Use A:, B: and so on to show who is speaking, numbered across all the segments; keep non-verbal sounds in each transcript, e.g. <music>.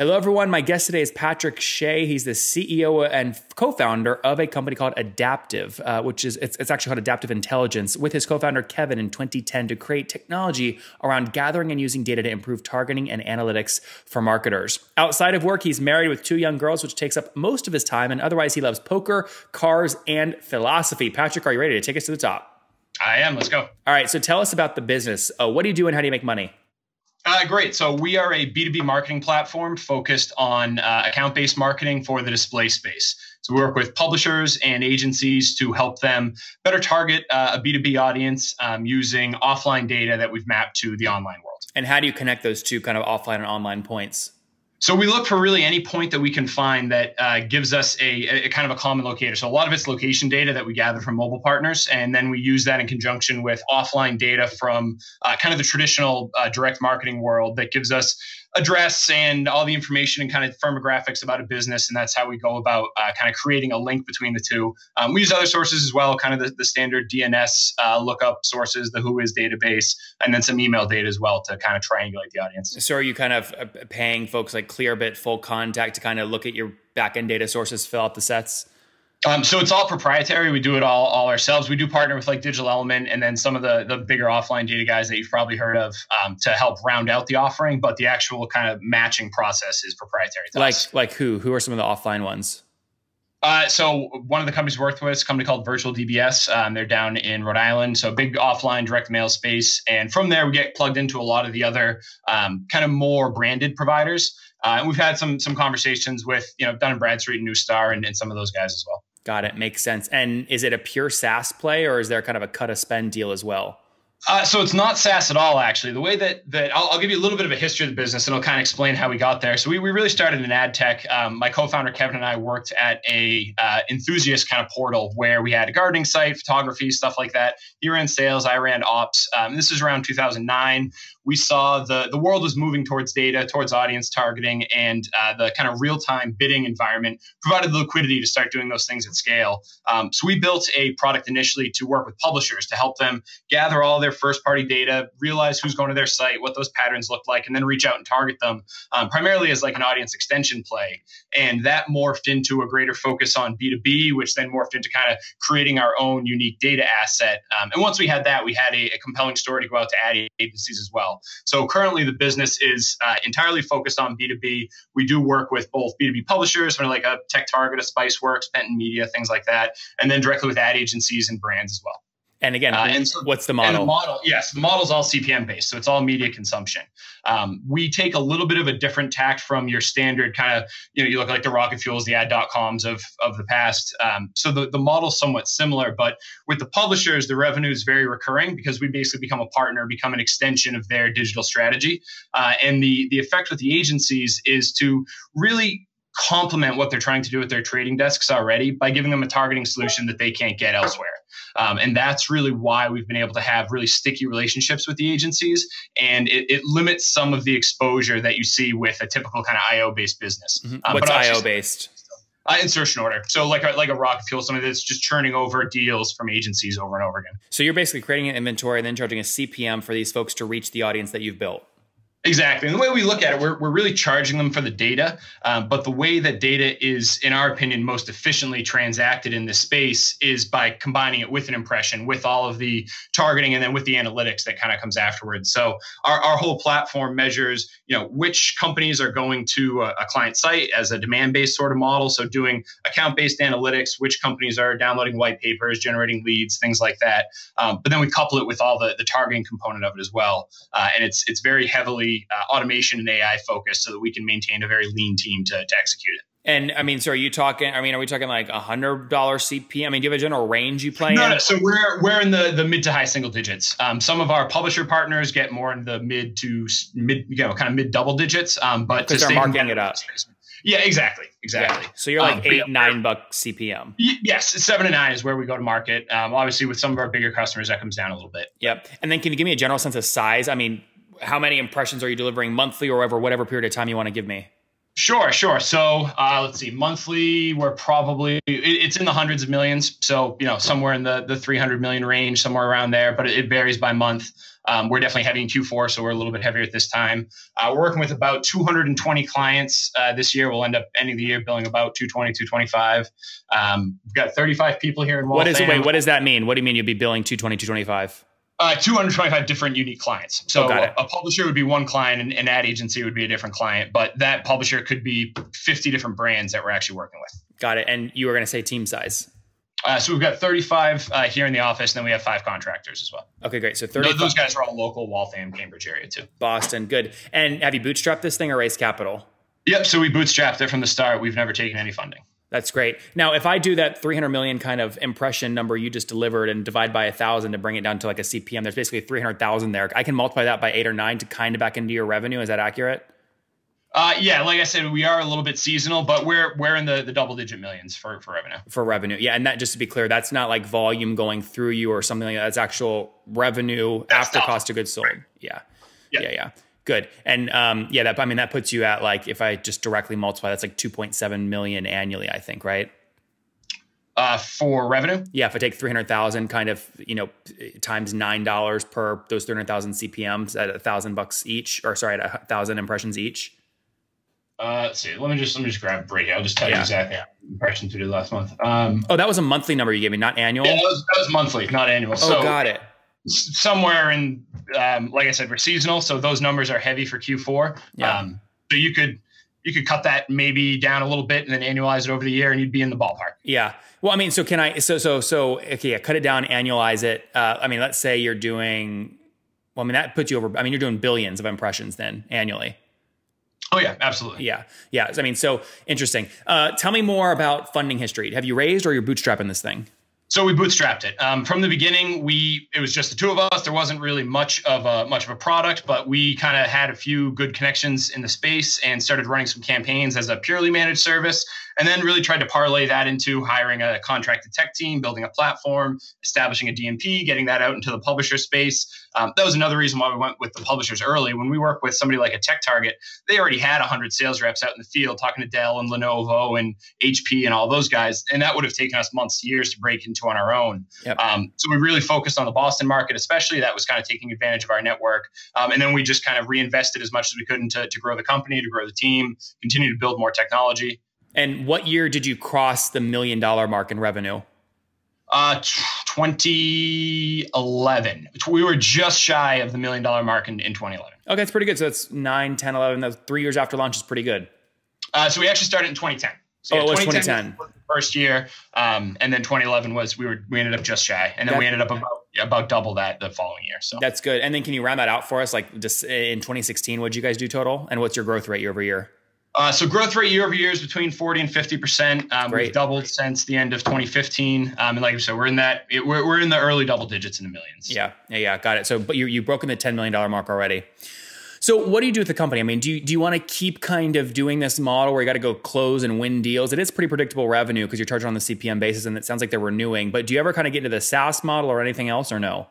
A: Hello, everyone. My guest today is Patrick Shea. He's the CEO and co-founder of a company called Adaptive, uh, which is it's, it's, actually called Adaptive Intelligence, with his co-founder Kevin in 2010 to create technology around gathering and using data to improve targeting and analytics for marketers. Outside of work, he's married with two young girls, which takes up most of his time, and otherwise, he loves poker, cars, and philosophy. Patrick, are you ready to take us to the top?
B: I am. Let's go.
A: All right. So tell us about the business. Uh, what do you do, and how do you make money?
B: Uh, great. So we are a B2B marketing platform focused on uh, account based marketing for the display space. So we work with publishers and agencies to help them better target uh, a B2B audience um, using offline data that we've mapped to the online world.
A: And how do you connect those two kind of offline and online points?
B: So we look for really any point that we can find that uh, gives us a, a, kind of a common locator. So a lot of it's location data that we gather from mobile partners, and then we use that in conjunction with offline data from uh, kind of the traditional uh, direct marketing world that gives us address and all the information and kind of firmographics about a business. And that's how we go about uh, kind of creating a link between the two. Um, we use other sources as well, kind of the, the standard DNS uh, lookup sources, the Whois database, and then some email data as well to kind of triangulate the audience.
A: So are you kind of uh, paying folks like Clearbit, Full Contact to kind of look at your backend data sources, fill out the sets?
B: Um, so it's all proprietary. We do it all all ourselves. We do partner with like Digital Element and then some of the the bigger offline data guys that you've probably heard of um, to help round out the offering. But the actual kind of matching process is proprietary.
A: like us. like who? Who are some of the offline ones?
B: Uh, so one of the companies we worked with is a company called Virtual DBS. Um, they're down in Rhode Island, so big offline direct mail space. And from there, we get plugged into a lot of the other um, kind of more branded providers. Uh, and we've had some some conversations with you know Dun and Bradstreet and Neustar and, and some of those guys as well.
A: Got it. Makes sense. And is it a pure SaaS play or is there kind of a cut a spend deal as well?
B: Uh, so it's not SaaS at all, actually. The way that that I'll, I'll, give you a little bit of a history of the business, and I'll kind of explain how we got there. So we, we really started in ad tech. Um, my co-founder Kevin and I worked at a uh, enthusiast kind of portal where we had a gardening site, photography, stuff like that. He ran sales, I ran ops. Um, this is around 2009 we saw the, the world was moving towards data, towards audience targeting, and uh, the kind of real time bidding environment provided the liquidity to start doing those things at scale. Um, so we built a product initially to work with publishers to help them gather all their first party data, realize who's going to their site, what those patterns look like, and then reach out and target them um, primarily as like an audience extension play. And that morphed into a greater focus on B2B, which then morphed into kind of creating our own unique data asset. Um, and once we had that, we had a, a compelling story to go out to ad agencies as well. So currently, the business is uh, entirely focused on B2B. We do work with both B2B publishers, like a Tech Target, a Spiceworks, Penton Media, things like that, and then directly with ad agencies and brands as well.
A: And again, uh, and so, what's the model?
B: the model, yes, the model is all CPM based, so it's all media consumption. Um, we take a little bit of a different tact from your standard kind of, you know, you look like the rocket fuels, the ad.coms of of the past. Um, so the the model's somewhat similar, but with the publishers, the revenue is very recurring because we basically become a partner, become an extension of their digital strategy, uh, and the the effect with the agencies is to really complement what they're trying to do with their trading desks already by giving them a targeting solution that they can't get elsewhere. Um, and that's really why we've been able to have really sticky relationships with the agencies. And it, it limits some of the exposure that you see with a typical kind of IO based business.
A: Mm-hmm. Um, What's IO based?
B: Uh, insertion order. So like a, like a rocket fuel, something that's just churning over deals from agencies over and over again.
A: So you're basically creating an inventory and then charging a CPM for these folks to reach the audience that you've built.
B: Exactly. And the way we look at it, we're, we're really charging them for the data. Um, but the way that data is, in our opinion, most efficiently transacted in this space is by combining it with an impression, with all of the targeting, and then with the analytics that kind of comes afterwards. So our, our whole platform measures, you know, which companies are going to a, a client site as a demand-based sort of model. So doing account-based analytics, which companies are downloading white papers, generating leads, things like that. Um, but then we couple it with all the, the targeting component of it as well. Uh, and it's it's very heavily uh, automation and AI focused so that we can maintain a very lean team to, to execute it.
A: And I mean, so are you talking? I mean, are we talking like a hundred dollar CP? I mean, do you have a general range you play
B: no,
A: in?
B: No, so we're we're in the the mid to high single digits. Um, some of our publisher partners get more in the mid to mid, you know, kind of mid double digits. Um, but
A: because they're marking it up.
B: Yeah, exactly, exactly.
A: Yeah. So you're like um, eight, yeah, nine buck CPM.
B: yes, seven to nine is where we go to market. Um, obviously, with some of our bigger customers, that comes down a little bit.
A: Yep. And then, can you give me a general sense of size? I mean, how many impressions are you delivering monthly or over whatever period of time you want to give me?
B: Sure, sure. So uh, let's see. Monthly, we're probably it's in the hundreds of millions. So you know, somewhere in the the 300 million range, somewhere around there. But it, varies by month. Um, we're definitely heavy in Q4, so we're a little bit heavier at this time. Uh, we're working with about 220 clients uh, this year. We'll end up ending the year billing about 220, 225. Um, we've got 35 people here in Waltham.
A: What is wait? What does that mean? What do you mean you'd be billing 220, 225?
B: Uh, 225 different unique clients. So oh, a, a, publisher would be one client, and an ad agency would be a different client. But that publisher could be 50 different brands that we're actually working with.
A: Got it. And you were going to say team size.
B: Uh, so we've got 35 uh, here in the office, and then we have five contractors as well.
A: Okay, great. So 30.
B: Those guys are all local, Waltham, Cambridge area too.
A: Boston, good. And have you bootstrapped this thing or raised capital?
B: Yep. So we bootstrapped it from the start. We've never taken any funding.
A: That's great. Now, if I do that 300 million kind of impression number you just delivered and divide by a thousand to bring it down to like a CPM, there's basically 300,000 there. I can multiply that by eight or nine to kind of back into your revenue. Is that accurate?
B: Uh, yeah, like I said, we are a little bit seasonal, but we're we're in the, the double digit millions for, for revenue.
A: For revenue, yeah, and that just to be clear, that's not like volume going through you or something like that. That's actual revenue that's after cost of goods sold. Right. Yeah. yeah, yeah, yeah. Good. And um, yeah, that I mean that puts you at like if I just directly multiply, that's like 2.7 million annually, I think, right?
B: Uh, for revenue?
A: Yeah, if I take 300,000 kind of, you know, times $9 per those 300,000 CPMs at a thousand bucks each, or sorry, at a thousand impressions each.
B: Uh, let's see. Let me just let me just grab break. I'll just tell yeah. you exactly impressions we did last month. Um,
A: oh, that was a monthly number you gave me, not annual.
B: Yeah, that was, that was monthly, not annual. Oh,
A: so, got it
B: somewhere in, um, like I said, we're seasonal, so those numbers are heavy for Q4. Yeah. Um, so you could you could cut that maybe down a little bit and then annualize it over the year, and you'd be in the ballpark.
A: Yeah. Well, I mean, so can I? So so so okay, yeah, cut it down, annualize it. Uh, I mean, let's say you're doing. Well, I mean, that puts you over. I mean, you're doing billions of impressions then annually.
B: Oh yeah, absolutely.
A: Yeah, yeah. I mean, so interesting. Uh, tell me more about funding history. Have you raised or you're bootstrapping this thing?
B: So we bootstrapped it um, from the beginning. We it was just the two of us. There wasn't really much of a much of a product, but we kind of had a few good connections in the space and started running some campaigns as a purely managed service and then really tried to parlay that into hiring a contracted tech team, building a platform, establishing a DMP, getting that out into the publisher space. Um, that was another reason why we went with the publishers early. When we work with somebody like a Tech Target, they already had 100 sales reps out in the field talking to Dell and Lenovo and HP and all those guys, and that would have taken us months, years to break into on our own. Yep. Um, so we really focused on the Boston market, especially. That was kind of taking advantage of our network, um, and then we just kind of reinvested as much as we could into to grow the company, to grow the team, continue to build more technology.
A: And what year did you cross the million dollar mark in revenue?
B: Uh, 2011. We were just shy of the million dollar mark in, in 2011.
A: Okay, that's pretty good. So that's 9, 10, 11. That's three years after launch is pretty good.
B: Uh, so we actually started in 2010. So
A: oh, yeah, it was 2010. 2010.
B: first year, um, and then 2011 was we were we ended up just shy, and then we ended up about about double that the following year. So
A: that's good. And then can you round that out for us? Like just in 2016, what did you guys do total, and what's your growth rate year over year?
B: Uh, so growth rate year over year is between 40 and 50 percent. Um, we've doubled since the end of 2015, um, and like I said, we're in that it, we're, we're in the early double digits in the millions.
A: Yeah, yeah, yeah, got it. So, but you you've broken the 10 million dollar mark already. So, what do you do with the company? I mean, do you do you want to keep kind of doing this model where you got to go close and win deals? It is pretty predictable revenue because you're charging on the CPM basis, and it sounds like they're renewing. But do you ever kind of get into the SaaS model or anything else, or no?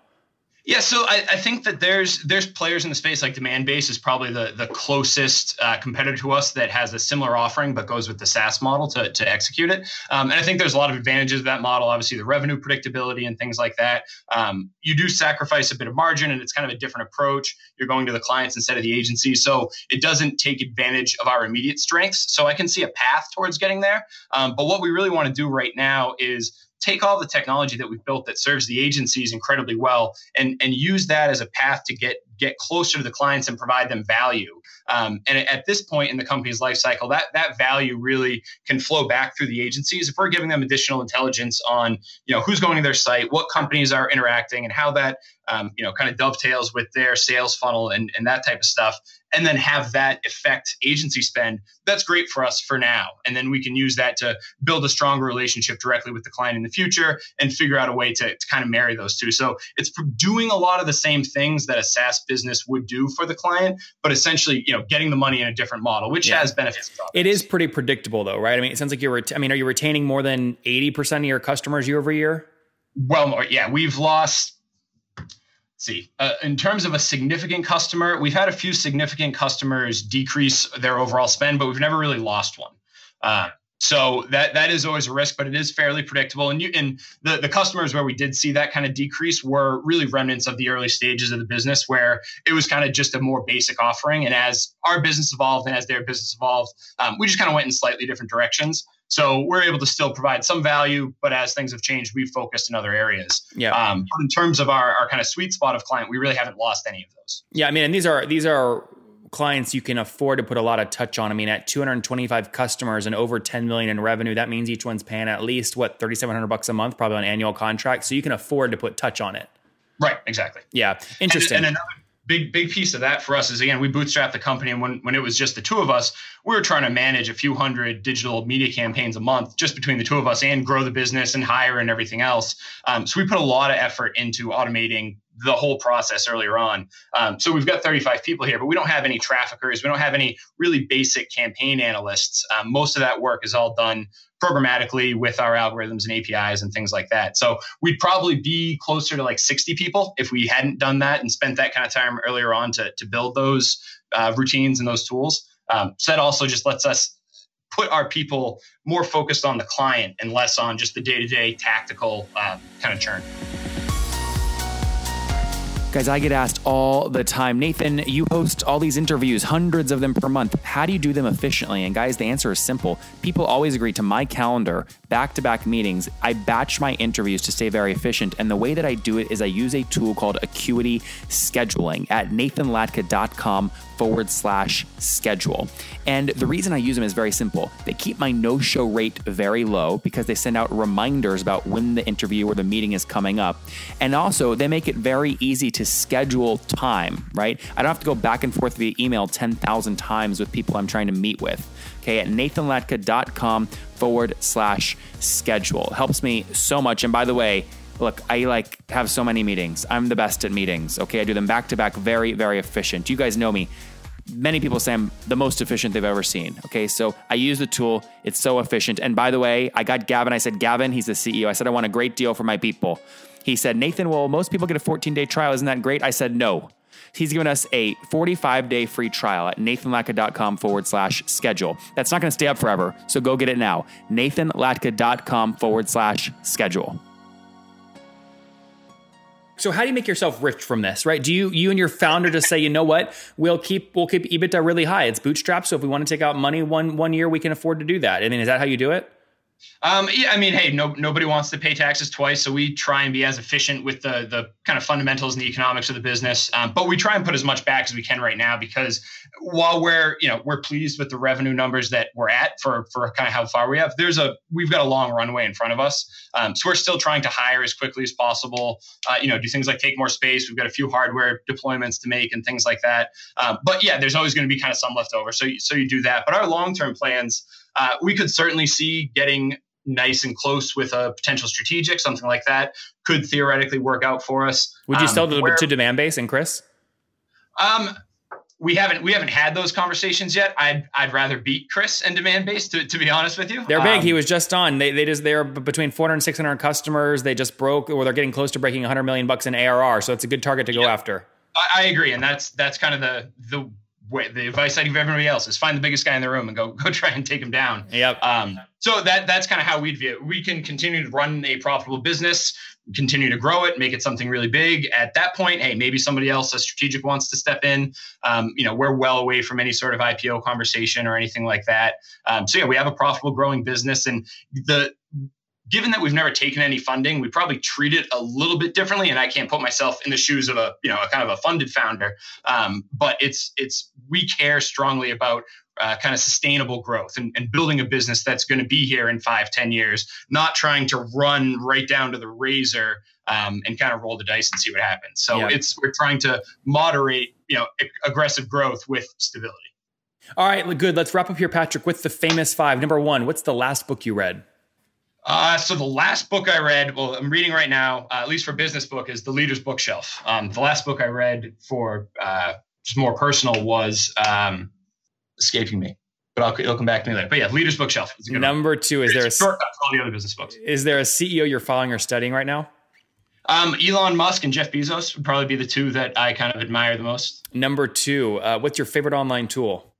B: Yeah, so I, I, think that there's there's players in the space like Demandbase is probably the the closest uh, competitor to us that has a similar offering but goes with the SaaS model to, to execute it. Um, and I think there's a lot of advantages of that model. Obviously, the revenue predictability and things like that. Um, you do sacrifice a bit of margin, and it's kind of a different approach. You're going to the clients instead of the agency, so it doesn't take advantage of our immediate strengths. So I can see a path towards getting there. Um, but what we really want to do right now is take all the technology that we've built that serves the agencies incredibly well and, and use that as a path to get get closer to the clients and provide them value. Um, and at this point in the company's life cycle, that that value really can flow back through the agencies if we're giving them additional intelligence on you know who's going to their site, what companies are interacting, and how that um, you know kind of dovetails with their sales funnel and, and that type of stuff and then have that affect agency spend that's great for us for now. And then we can use that to build a stronger relationship directly with the client in the future and figure out a way to, to kind of marry those two. So it's doing a lot of the same things that a saas business would do for the client but essentially you know getting the money in a different model which yeah. has benefits
A: it is pretty predictable though right? I mean it sounds like you're ret- i mean are you retaining more than 80% of your customers year over year?
B: Well more yeah we've lost see uh, in terms of a significant customer we've had a few significant customers decrease their overall spend but we've never really lost one. Uh, so that that is always a risk but it is fairly predictable. And you and the, the customers where we did see that kind of decrease were really remnants of the early stages of the business where it was kind of just a more basic offering. And as our business evolved and as their business evolved um, we just kind of went in slightly different directions so we're able to still provide some value, but as things have changed, we've focused in other areas.
A: Yeah.
B: Um, but in terms of our, our kind of sweet spot of client, we really haven't lost any of those.
A: Yeah, I mean, and these are these are clients you can afford to put a lot of touch on. I mean, at 225 customers and over 10 million in revenue, that means each one's paying at least what 3,700 bucks a month, probably on annual contract. So you can afford to put touch on it.
B: Right. Exactly.
A: Yeah. Interesting.
B: And, and another big big piece of that for us is again we bootstrapped the company and when, when it was just the two of us we were trying to manage a few hundred digital media campaigns a month just between the two of us and grow the business and hire and everything else um, so we put a lot of effort into automating the whole process earlier on. Um, so we've got 35 people here, but we don't have any traffickers. We don't have any really basic campaign analysts. Um, most of that work is all done programmatically with our algorithms and APIs and things like that. So we'd probably be closer to like 60 people if we hadn't done that and spent that kind of time earlier on to, to build those uh, routines and those tools. Um, so that also just lets us put our people more focused on the client and less on just the day-to-day tactical uh, kind of churn.
A: Guys, I get asked all the time, Nathan, you host all these interviews, hundreds of them per month. How do you do them efficiently? And guys, the answer is simple. People always agree to my calendar, back to back meetings. I batch my interviews to stay very efficient. And the way that I do it is I use a tool called Acuity Scheduling at nathanlatka.com forward slash schedule. And the reason I use them is very simple. They keep my no show rate very low because they send out reminders about when the interview or the meeting is coming up. And also, they make it very easy to schedule time, right? I don't have to go back and forth via email 10,000 times with people I'm trying to meet with. Okay, at nathanlatka.com forward slash schedule. Helps me so much. And by the way, look, I like have so many meetings. I'm the best at meetings. Okay, I do them back to back, very, very efficient. You guys know me. Many people say I'm the most efficient they've ever seen. Okay, so I use the tool. It's so efficient. And by the way, I got Gavin. I said, Gavin, he's the CEO. I said, I want a great deal for my people. He said, Nathan, well, most people get a 14 day trial. Isn't that great? I said, no. He's given us a 45 day free trial at nathanlatka.com forward slash schedule. That's not going to stay up forever. So go get it now. nathanlatka.com forward slash schedule. So how do you make yourself rich from this, right? Do you you and your founder just say, you know what, we'll keep we'll keep EBITDA really high. It's bootstrap, so if we want to take out money one one year, we can afford to do that. I mean, is that how you do it?
B: Um, yeah, I mean, hey, no, nobody wants to pay taxes twice, so we try and be as efficient with the the kind of fundamentals and the economics of the business. Um, but we try and put as much back as we can right now because while we're you know we're pleased with the revenue numbers that we're at for for kind of how far we have, there's a we've got a long runway in front of us. Um, so we're still trying to hire as quickly as possible. Uh, you know, do things like take more space. We've got a few hardware deployments to make and things like that. Um, but yeah, there's always going to be kind of some left over. So so you do that. But our long term plans. Uh, we could certainly see getting nice and close with a potential strategic, something like that could theoretically work out for us.
A: Would you um, sell to, where, to Demandbase and Chris?
B: Um, we haven't we haven't had those conversations yet. I'd I'd rather beat Chris and Demandbase to, to be honest with you.
A: They're big. Um, he was just on. They they just they're between 400 and 600 customers. They just broke or they're getting close to breaking 100 million bucks in ARR. So it's a good target to go yeah, after.
B: I, I agree, and that's that's kind of the the the advice I give everybody else is find the biggest guy in the room and go <laughs> go try and take him down.
A: Yep.
B: Um, so that that's kind of how we'd view it. We can continue to run a profitable business, continue to grow it, make it something really big. At that point, hey, maybe somebody else, a strategic, wants to step in. Um, you know, we're well away from any sort of IPO conversation or anything like that. Um, so yeah, we have a profitable, growing business, and the given that we've never taken any funding, we probably treat it a little bit differently. And I can't put myself in the shoes of a, you know, a kind of a funded founder. Um, but it's it's we care strongly about uh, kind of sustainable growth and, and building a business that's going to be here in five, ten years, not trying to run right down to the razor um, and kind of roll the dice and see what happens. So yeah. it's we're trying to moderate, you know, aggressive growth with stability.
A: All right, good. Let's wrap up here, Patrick, with the famous five. Number one, what's the last book you read?
B: Uh, so the last book I read, well, I'm reading right now, uh, at least for business book, is The Leader's Bookshelf. Um, the last book I read for uh, just more personal was um, escaping me, but I'll, it'll come back to me later. But yeah, Leader's Bookshelf.
A: Number one. two, is there a
B: shortcut all the other business books?
A: Is there a CEO you're following or studying right now?
B: Um, Elon Musk and Jeff Bezos would probably be the two that I kind of admire the most.
A: Number two, uh, what's your favorite online tool?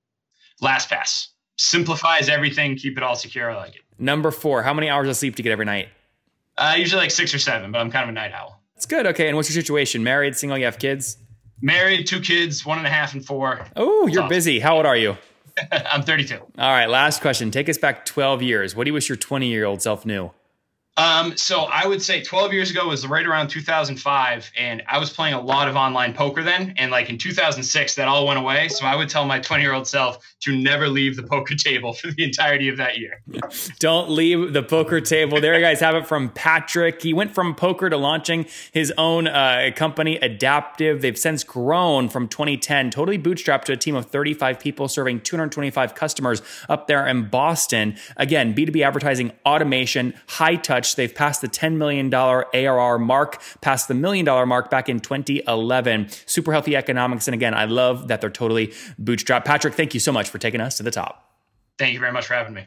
B: LastPass simplifies everything. Keep it all secure. I like it.
A: Number four, how many hours of sleep do you get every night?
B: Uh, usually like six or seven, but I'm kind of a night owl.
A: It's good. Okay. And what's your situation? Married, single, you have kids?
B: Married, two kids, one and a half and four.
A: Oh, you're busy. How old are you? <laughs>
B: I'm 32. All
A: right. Last question. Take us back 12 years. What do you wish your 20 year old self knew?
B: Um, so I would say 12 years ago was right around 2005, and I was playing a lot of online poker then. And like in 2006, that all went away. So I would tell my 20 year old self to never leave the poker <laughs> table for the entirety of that year. <laughs>
A: Don't leave the poker table. There you guys have it from Patrick. He went from poker to launching his own uh, company, Adaptive. They've since grown from 2010, totally bootstrapped to a team of 35 people serving 225 customers up there in Boston. Again, B2B advertising, automation, high touch They've passed the $10 million ARR mark, passed the million dollar mark back in 2011. Super healthy economics. And again, I love that they're totally bootstrapped. Patrick, thank you so much for taking us to the top.
B: Thank you very much for having me.